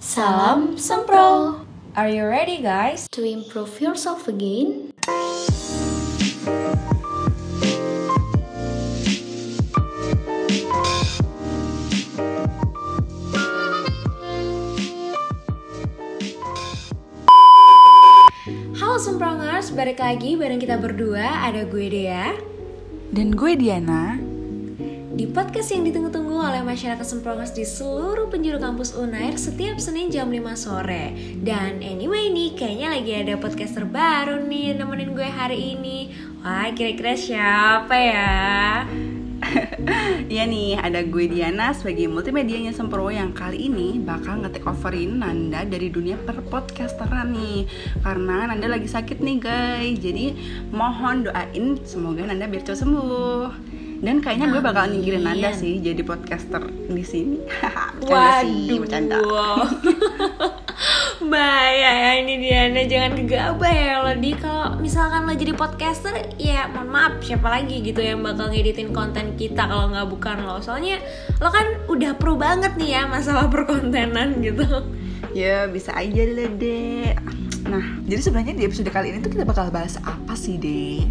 Salam Sempro Are you ready guys? To improve yourself again. Halo Semprongers, balik lagi bareng kita berdua. Ada gue Dea. Dan gue Diana Di podcast yang ditunggu-tunggu oleh masyarakat Semprongers di seluruh penjuru kampus Unair Setiap Senin jam 5 sore. Dan anyway nih, kayaknya lagi ada podcaster baru nih Nemenin gue hari ini. Wah, kira-kira siapa ya? Iya nih, ada gue Diana sebagai multimedianya Sempro yang kali ini bakal nge-take overin Nanda dari dunia perpodcasteran nih. Karena Nanda lagi sakit nih guys. Jadi mohon doain semoga Nanda biar cepat sembuh dan kayaknya gue bakal nyingkirin Nanda sih jadi podcaster di sini. bercanda sih, bercanda. Bahaya ya ini Diana jangan gegabah ya lo di kalau misalkan lo jadi podcaster ya mohon maaf siapa lagi gitu yang bakal ngeditin konten kita kalau nggak bukan lo. Soalnya lo kan udah pro banget nih ya masalah perkontenan gitu. Ya bisa aja deh deh nah jadi sebenarnya di episode kali ini tuh kita bakal bahas apa sih deh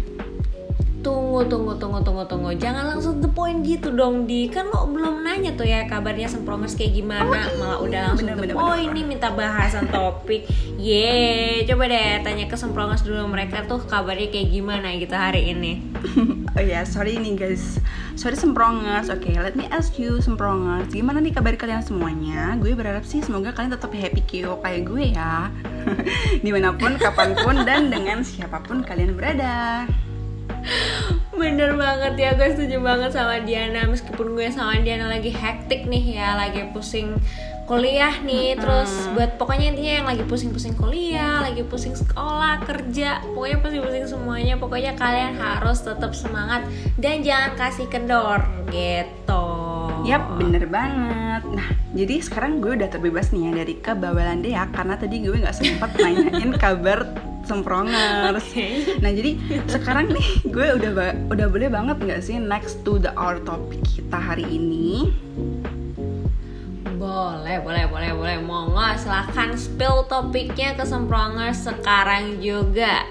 Tunggu, tunggu, tunggu, tunggu, tunggu. Jangan langsung the point gitu dong Di. Kan lo belum nanya tuh ya kabarnya Semprongers kayak gimana. Oh, iya. Malah udah langsung bener, the bener, point bener. nih minta bahasan topik. Yeay, coba deh tanya ke Semprongers dulu Mereka tuh kabarnya kayak gimana gitu hari ini. Oh ya, yeah, sorry nih guys. Sorry Semprongers, oke okay, let me ask you Semprongers Gimana nih kabar kalian semuanya? Gue berharap sih semoga kalian tetap happy kio kayak gue ya. Di mana pun, kapan pun, dan dengan siapa pun kalian berada Bener banget ya, gue setuju banget sama Diana. Meskipun gue sama Diana lagi hektik nih ya Lagi pusing kuliah nih. Hmm. Terus buat pokoknya intinya yang lagi pusing-pusing kuliah Lagi pusing sekolah, kerja Pokoknya pusing-pusing semuanya. Pokoknya kalian harus tetap semangat Dan jangan kasih kendor gitu. Yap, bener banget. Nah, jadi sekarang gue udah terbebas nih ya dari kebawalan Dea Karena tadi gue gak sempat nanyain kabar semprongers. Okay. Nah jadi sekarang nih gue udah udah boleh banget nggak sih next to the our topic kita hari ini? Boleh, boleh, boleh, boleh. Monggo silahkan spill topiknya ke semprongers sekarang juga.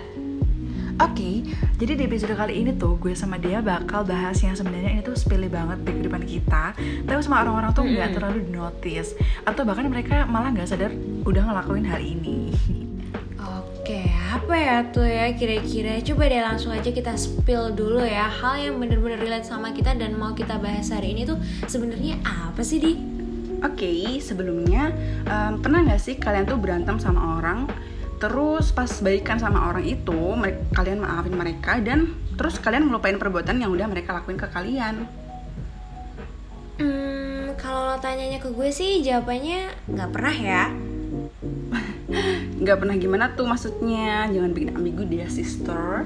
Oke, okay, jadi di episode kali ini tuh gue sama dia bakal bahas yang sebenarnya ini tuh sepele banget di kehidupan kita Tapi sama orang-orang tuh nggak mm -hmm. terlalu notice Atau bahkan mereka malah nggak sadar udah ngelakuin hal ini apa ya tuh ya kira-kira? Coba deh langsung aja kita spill dulu ya hal yang bener-bener relate sama kita dan mau kita bahas hari ini tuh sebenarnya apa sih di? Oke, okay, sebelumnya um, pernah nggak sih kalian tuh berantem sama orang, terus pas baikan sama orang itu, mereka, kalian maafin mereka dan terus kalian melupain perbuatan yang udah mereka lakuin ke kalian? Hmm, kalau lo tanyanya ke gue sih jawabannya nggak pernah ya nggak pernah gimana tuh maksudnya jangan bikin ambigu dia sister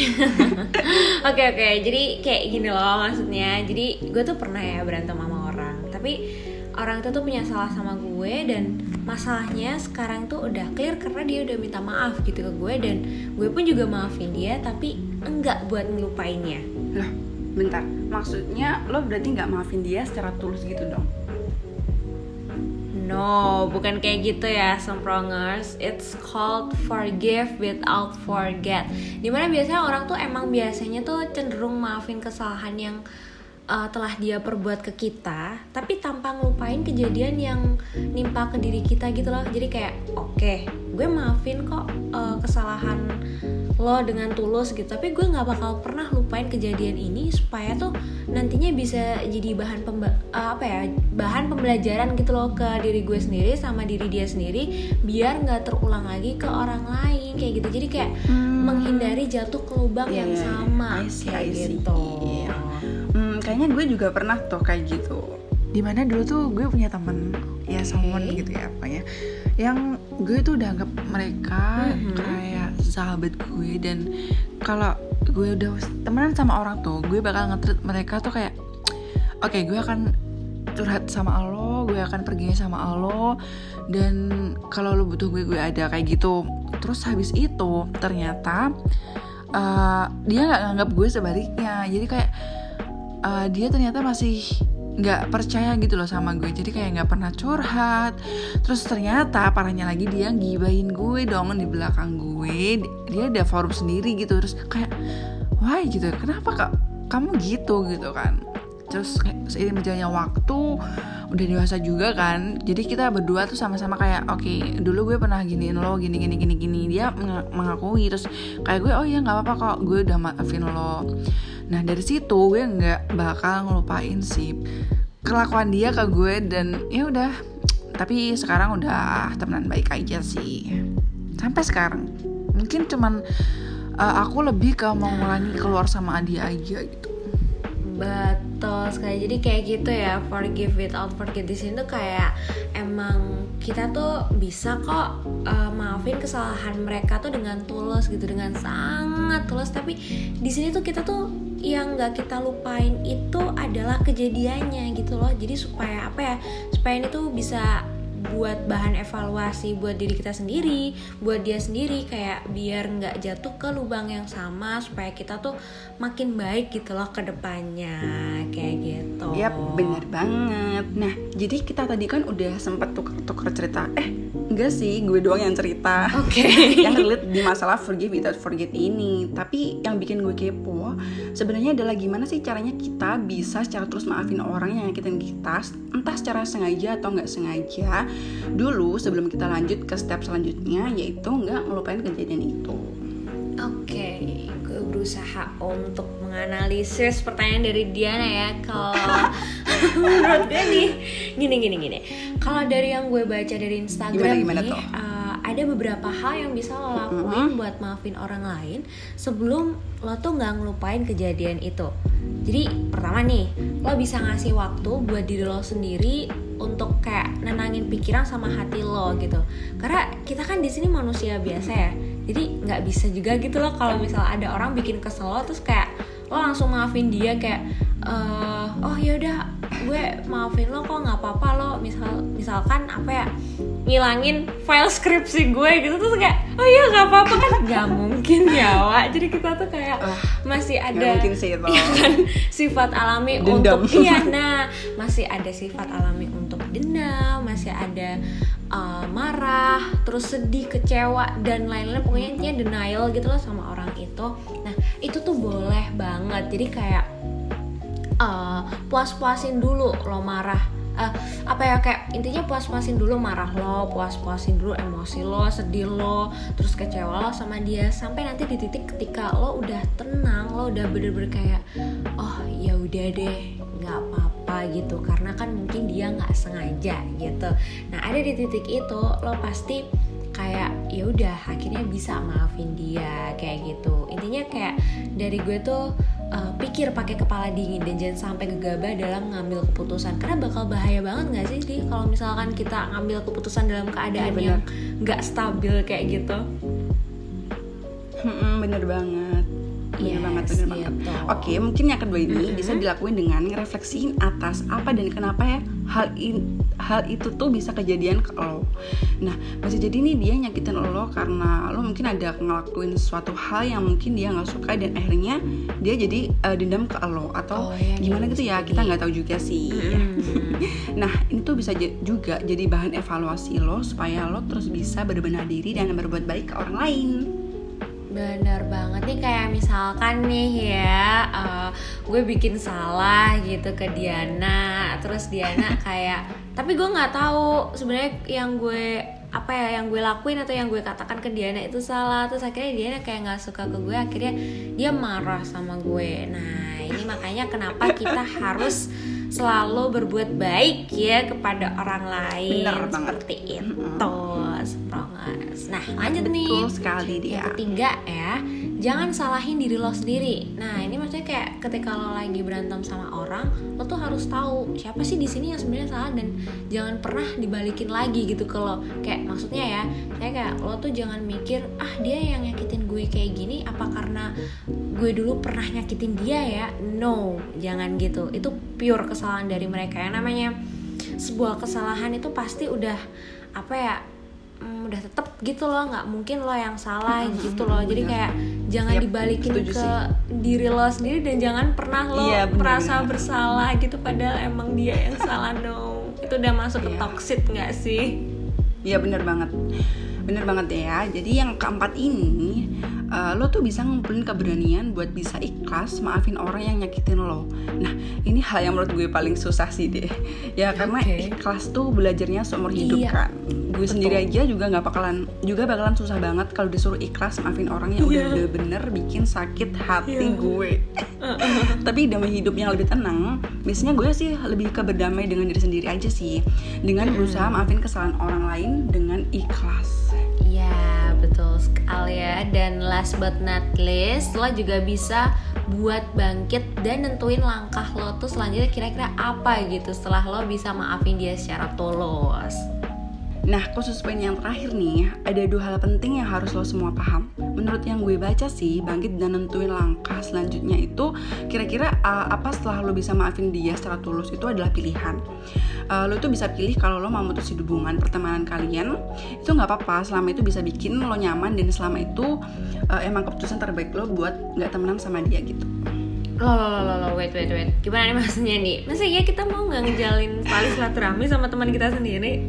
Oke oke, jadi kayak gini loh maksudnya. Jadi gue tuh pernah ya berantem sama orang, tapi orang itu tuh punya salah sama gue dan masalahnya sekarang tuh udah clear karena dia udah minta maaf gitu ke gue dan gue pun juga maafin dia tapi enggak buat ngelupainnya. Lah, bentar. Maksudnya lo berarti nggak maafin dia secara tulus gitu dong? No, bukan kayak gitu ya, semprongers. It's called forgive without forget. Di mana biasanya orang tuh emang biasanya tuh cenderung maafin kesalahan yang uh, telah dia perbuat ke kita, tapi tanpa ngelupain kejadian yang nimpa ke diri kita gitu loh. Jadi kayak, oke, okay, gue maafin kok uh, kesalahan lo dengan tulus gitu. Tapi gue nggak bakal pernah lupain kejadian ini supaya tuh nantinya bisa jadi bahan pemba apa ya bahan pembelajaran gitu loh ke diri gue sendiri sama diri dia sendiri biar nggak terulang lagi ke orang lain kayak gitu. Jadi kayak hmm. menghindari jatuh ke lubang yeah, yang iya, sama see, kayak gitu. Yeah. hmm, kayaknya gue juga pernah tuh kayak gitu. Di mana dulu tuh gue punya temen ya someone gitu ya apa ya yang gue tuh udah anggap mereka mm -hmm. kayak sahabat gue dan kalau gue udah temenan sama orang tuh gue bakal ngetrit mereka tuh kayak oke okay, gue akan curhat sama lo gue akan pergi sama lo dan kalau lo butuh gue gue ada kayak gitu. Terus habis itu ternyata uh, dia nggak nganggap gue sebaliknya. Jadi kayak uh, dia ternyata masih nggak percaya gitu loh sama gue. Jadi kayak nggak pernah curhat. Terus ternyata parahnya lagi dia gibahin gue dong di belakang gue. Dia ada forum sendiri gitu. Terus kayak why? gitu. Kenapa kak kamu gitu gitu kan. Terus seiring berjalannya waktu udah dewasa juga kan. Jadi kita berdua tuh sama-sama kayak oke okay, dulu gue pernah giniin lo gini gini gini gini. Dia mengakui. Terus kayak gue oh iya nggak apa-apa kok. Gue udah maafin lo nah dari situ gue nggak bakal ngelupain sih kelakuan dia ke gue dan ya udah. Tapi sekarang udah temenan baik aja sih. Sampai sekarang. Mungkin cuman uh, aku lebih ke mau ngulangi keluar sama dia aja gitu. Betul sekali. Jadi kayak gitu ya, forgive without forget di sini tuh kayak emang kita tuh bisa kok uh, maafin kesalahan mereka tuh dengan tulus gitu, dengan sangat tulus. Tapi di sini tuh kita tuh yang nggak kita lupain itu adalah kejadiannya gitu loh. Jadi supaya apa ya? Supaya ini tuh bisa buat bahan evaluasi buat diri kita sendiri, buat dia sendiri kayak biar nggak jatuh ke lubang yang sama supaya kita tuh makin baik gitu loh ke depannya kayak gitu. Yap, bener banget. Nah, jadi kita tadi kan udah sempat tukar-tukar cerita. Eh, enggak sih, gue doang yang cerita. Oke. Okay. yang relate di masalah forgive without forget ini. Tapi yang bikin gue kepo sebenarnya adalah gimana sih caranya kita bisa secara terus maafin orang yang nyakitin kita, entah secara sengaja atau nggak sengaja dulu sebelum kita lanjut ke step selanjutnya yaitu nggak ngelupain kejadian itu. Oke okay, gue berusaha untuk menganalisis pertanyaan dari Diana ya. Kalau menurut gue nih gini gini gini. Kalau dari yang gue baca dari Instagram gimana, gimana nih Uh, ada beberapa hal yang bisa lo lakuin mm -hmm. buat maafin orang lain sebelum lo tuh nggak ngelupain kejadian itu. Jadi pertama nih lo bisa ngasih waktu buat diri lo sendiri pikiran sama hati lo gitu. Karena kita kan di sini manusia biasa ya. Jadi nggak bisa juga gitu loh kalau misal ada orang bikin kesel lo terus kayak lo langsung maafin dia kayak uh, oh ya udah gue maafin lo kok nggak apa-apa lo. Misal misalkan apa ya ngilangin file skripsi gue gitu tuh kayak oh iya nggak apa-apa kan? Nggak mungkin ya Wak. Jadi kita tuh kayak uh, masih ada sih itu. Ya kan, sifat alami Dendam. untuk iya nah masih ada sifat alami untuk dendam masih ada uh, marah terus sedih kecewa dan lain-lain. Pokoknya intinya denial gitu loh sama orang itu. Nah itu tuh boleh banget. Jadi kayak uh, puas-puasin dulu lo marah. Uh, apa ya kayak intinya puas-puasin dulu marah lo puas-puasin dulu emosi lo sedih lo terus kecewa lo sama dia. Sampai nanti di titik ketika lo udah tenang lo udah bener-bener kayak oh ya udah deh nggak apa-apa gitu karena kan mungkin dia nggak sengaja gitu. Nah ada di titik itu lo pasti kayak ya udah akhirnya bisa maafin dia kayak gitu. Intinya kayak dari gue tuh uh, pikir pakai kepala dingin dan jangan sampai gegabah dalam ngambil keputusan. Karena bakal bahaya banget nggak sih di kalau misalkan kita ngambil keputusan dalam keadaan ya, yang nggak stabil kayak gitu? Bener banget bener yes, banget bener gitu. banget oke mungkin yang kedua ini mm-hmm. bisa dilakuin dengan ngerefleksiin atas apa dan kenapa ya hal in, hal itu tuh bisa kejadian ke lo nah bisa jadi nih dia nyakitin lo karena lo mungkin ada ngelakuin suatu hal yang mungkin dia nggak suka dan akhirnya dia jadi uh, dendam ke lo atau oh, ya, gimana gitu ya kita nggak tahu juga sih mm-hmm. nah ini tuh bisa juga jadi bahan evaluasi lo supaya lo terus bisa berbenah diri dan berbuat baik ke orang lain Bener banget nih kayak misalkan nih ya uh, gue bikin salah gitu ke Diana terus Diana kayak tapi gue nggak tahu sebenarnya yang gue apa ya yang gue lakuin atau yang gue katakan ke Diana itu salah. Terus akhirnya Diana kayak nggak suka ke gue akhirnya dia marah sama gue. Nah ini makanya kenapa kita harus selalu berbuat baik ya kepada orang lain. Bener seperti banget. Sprongers. Nah lanjut Betul nih sekali dia. Yang ketiga ya jangan salahin diri lo sendiri. Nah ini maksudnya kayak ketika lo lagi berantem sama orang, lo tuh harus tahu siapa sih di sini yang sebenarnya salah dan jangan pernah dibalikin lagi gitu ke lo. Kayak maksudnya ya, saya kayak lo tuh jangan mikir ah dia yang nyakitin gue kayak gini, apa karena gue dulu pernah nyakitin dia ya? No, jangan gitu. Itu pure kesalahan dari mereka. Yang namanya sebuah kesalahan itu pasti udah apa ya mm, udah tetep gitu loh nggak mungkin lo yang salah Mm-mm, gitu loh jadi bener. kayak jangan Yap, dibalikin ke sih. diri lo sendiri dan jangan pernah lo Iya, bener, merasa bener. bersalah gitu padahal emang dia yang salah no itu udah masuk ke Iya. toxic nggak sih Iya bener banget Bener banget ya Jadi yang keempat ini eh, Lo tuh bisa ngumpulin keberanian Buat bisa ikhlas maafin orang yang nyakitin lo Nah ini hal yang menurut gue paling susah sih deh Ya karena Oke. ikhlas tuh belajarnya seumur hidup Iya. kan Gue sendiri aja juga nggak bakalan Juga bakalan susah banget Kalau disuruh ikhlas maafin orang yang udah Iya. bener-bener bikin sakit hati Iya. gue tapi damai hidup yang lebih tenang biasanya gue sih lebih ke berdamai dengan diri sendiri aja sih dengan berusaha maafin kesalahan orang lain dengan ikhlas Iya betul sekali ya. Dan last but not least Lo juga bisa buat bangkit dan nentuin langkah lo tuh selanjutnya kira-kira apa gitu Setelah lo bisa maafin dia secara tulus Nah, khusus poin yang terakhir nih, ada dua hal penting yang harus lo semua paham. Menurut yang gue baca sih, bangkit dan nentuin langkah selanjutnya itu kira-kira uh, apa setelah lo bisa maafin dia secara tulus itu adalah pilihan. Uh, lo tuh bisa pilih kalau lo mau mutusin hubungan pertemanan kalian, itu nggak apa-apa selama itu bisa bikin lo nyaman dan selama itu uh, emang keputusan terbaik lo buat nggak temenan sama dia gitu. Lo lo lo lo wait wait wait Gimana nih maksudnya nih? Masa iya kita mau nggak ngejalin tali silaturahmi sama teman kita sendiri?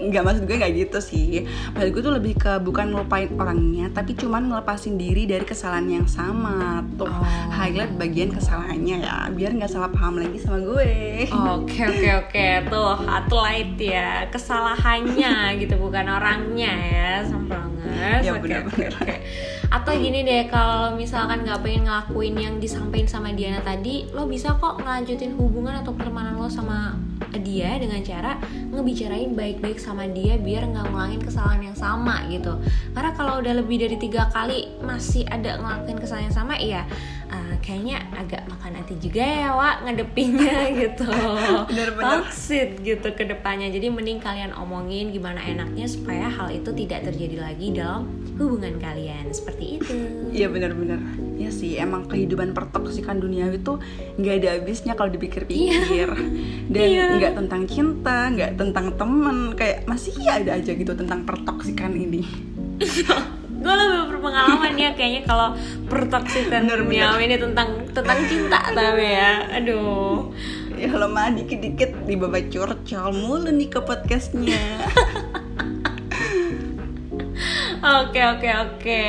Nggak maksud gue nggak gitu sih. Maksud gue tuh lebih ke bukan ngelupain orangnya tapi cuman ngelepasin diri dari kesalahan yang sama tuh Oh. highlight bagian kesalahannya ya biar nggak salah paham lagi sama gue. Oke oke oke. Tuh highlight ya kesalahannya gitu bukan orangnya ya semprongers Ya, oke, oke. Atau gini deh kalau misalkan nggak pengen ngelakuin yang disampaikan sama Diana tadi lo bisa kok ngelanjutin hubungan atau pertemanan lo sama dia dengan cara ngebicarain baik-baik sama dia biar nggak ngulangin kesalahan yang sama gitu. Karena kalau udah lebih dari tiga kali masih ada ngelakuin kesalahan yang sama iya eh, kayaknya agak makan hati juga ya Wak ngadepinnya gitu. Bener-bener. toxic gitu ke depannya. Jadi mending kalian omongin gimana enaknya supaya hal itu tidak terjadi lagi dalam hubungan kalian. Seperti itu. Iya benar-benar. Ya sih emang kehidupan pertoksikan dunia itu nggak ada habisnya kalau dipikir-pikir. Dan Iya. nggak tentang cinta nggak tentang temen kayak masih ada aja gitu tentang pertoksikan ini gue lebih berpengalaman ya kayaknya kalau pertoksikan duniawi ini tentang tentang cinta tapi ya aduh ya lo mah dikit-dikit di bawah curcol mulu nih ke podcastnya Oke oke oke.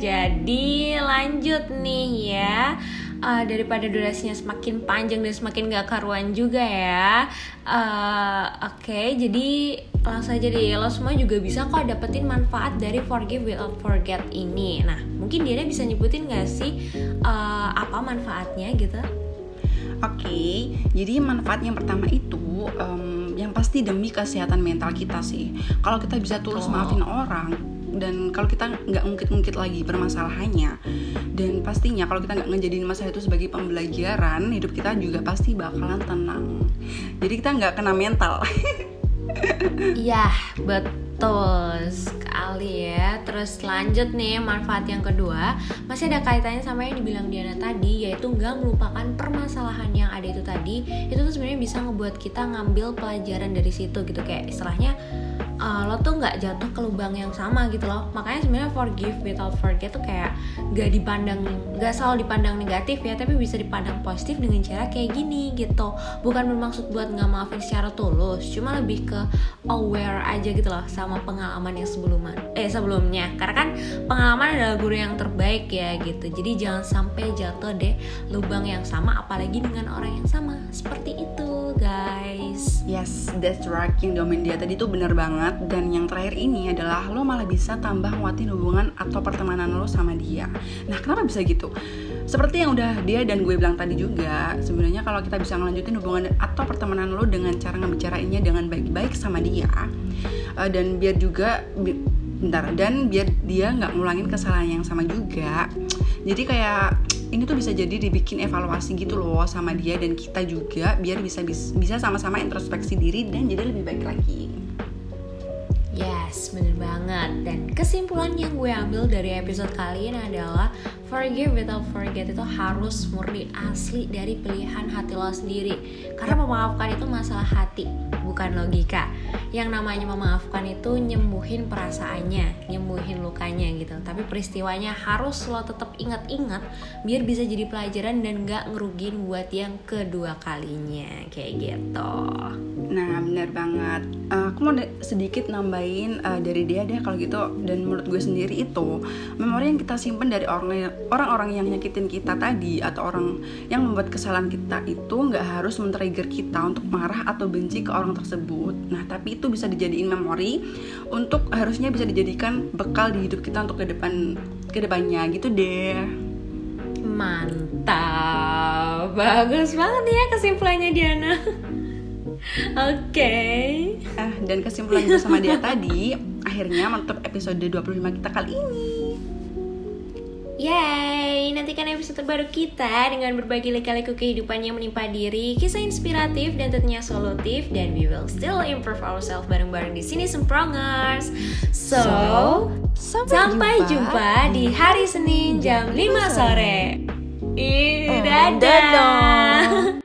Jadi lanjut nih ya. Eh, daripada durasinya semakin panjang dan semakin gak karuan juga ya. Eh, oke, jadi langsung aja deh. Lo semua juga bisa kok dapetin manfaat dari Forgive Without Forget ini. Nah, mungkin Diana bisa nyebutin gak sih eh, apa manfaatnya gitu? Oke, jadi manfaat yang pertama itu em, yang pasti demi kesehatan mental kita sih. Kalau kita bisa tulus maafin orang dan kalau kita nggak ngungkit-ngungkit lagi permasalahannya dan pastinya kalau kita nggak ngejadiin masalah itu sebagai pembelajaran hidup kita juga pasti bakalan tenang. Jadi kita nggak kena mental. Iya, betul sekali ya. Terus lanjut nih manfaat yang kedua masih ada kaitannya sama yang dibilang Diana tadi yaitu nggak melupakan permasalahan yang ada itu tadi. Itu tuh sebenarnya bisa ngebuat kita ngambil pelajaran dari situ gitu kayak istilahnya uh, lo tuh nggak jatuh ke lubang yang sama gitu loh. Makanya sebenarnya forgive without forget tuh kayak gak dipandang gak selalu dipandang negatif ya tapi bisa dipandang positif dengan cara kayak gini gitu bukan bermaksud buat nggak maafin secara tulus cuma lebih ke aware aja gitu loh sama pengalaman yang sebelumnya eh sebelumnya karena kan pengalaman adalah guru yang terbaik ya gitu jadi jangan sampai jatuh deh lubang yang sama apalagi dengan orang yang sama seperti itu guys Yes, that's right. Yang diomelin dia tadi tuh bener banget. Dan yang terakhir ini adalah lo malah bisa tambah nguatin hubungan atau pertemanan lo sama dia. Nah, kenapa bisa gitu? Seperti yang udah dia dan gue bilang tadi juga, sebenarnya kalau kita bisa ngelanjutin hubungan atau pertemanan lo dengan cara ngebicarainnya dengan baik-baik sama dia, eh, dan biar juga bentar dan biar dia nggak ngulangin kesalahan yang sama juga. Jadi kayak ini tuh bisa jadi dibikin evaluasi gitu loh sama dia dan kita juga biar bisa bisa sama-sama introspeksi diri dan jadi lebih baik lagi. Yes, bener banget. Dan kesimpulan yang gue ambil dari episode kali ini adalah Forgive without forget itu harus murni asli dari pilihan hati lo sendiri Karena memaafkan itu masalah hati, bukan logika yang namanya memaafkan itu nyembuhin perasaannya, nyembuhin lukanya gitu. Tapi peristiwanya harus lo tetap ingat-ingat biar bisa jadi pelajaran dan gak ngerugin buat yang kedua kalinya kayak gitu. Nah bener banget. Uh, aku mau sedikit nambahin uh, dari dia deh kalau gitu. Dan menurut gue sendiri itu memori yang kita simpan dari orang-orang yang nyakitin kita tadi atau orang yang membuat kesalahan kita itu nggak harus men-trigger kita untuk marah atau benci ke orang tersebut. Nah tapi itu itu bisa dijadiin memori untuk harusnya bisa dijadikan bekal di hidup kita untuk ke depan ke depannya gitu deh. Mantap. Bagus banget ya kesimpulannya Diana. Oke. Okay. Ah, dan kesimpulan sama dia tadi akhirnya menutup episode 25 kita kali ini. Yay, nantikan episode terbaru kita dengan berbagi lika-liku kehidupan yang menimpa diri, kisah inspiratif dan tentunya solutif dan we will still improve ourselves bareng-bareng di sini Semprongers. So, so sampai, sampai jumpa, jumpa di hari Senin jam 5 sore. Ih, dadah. dadah.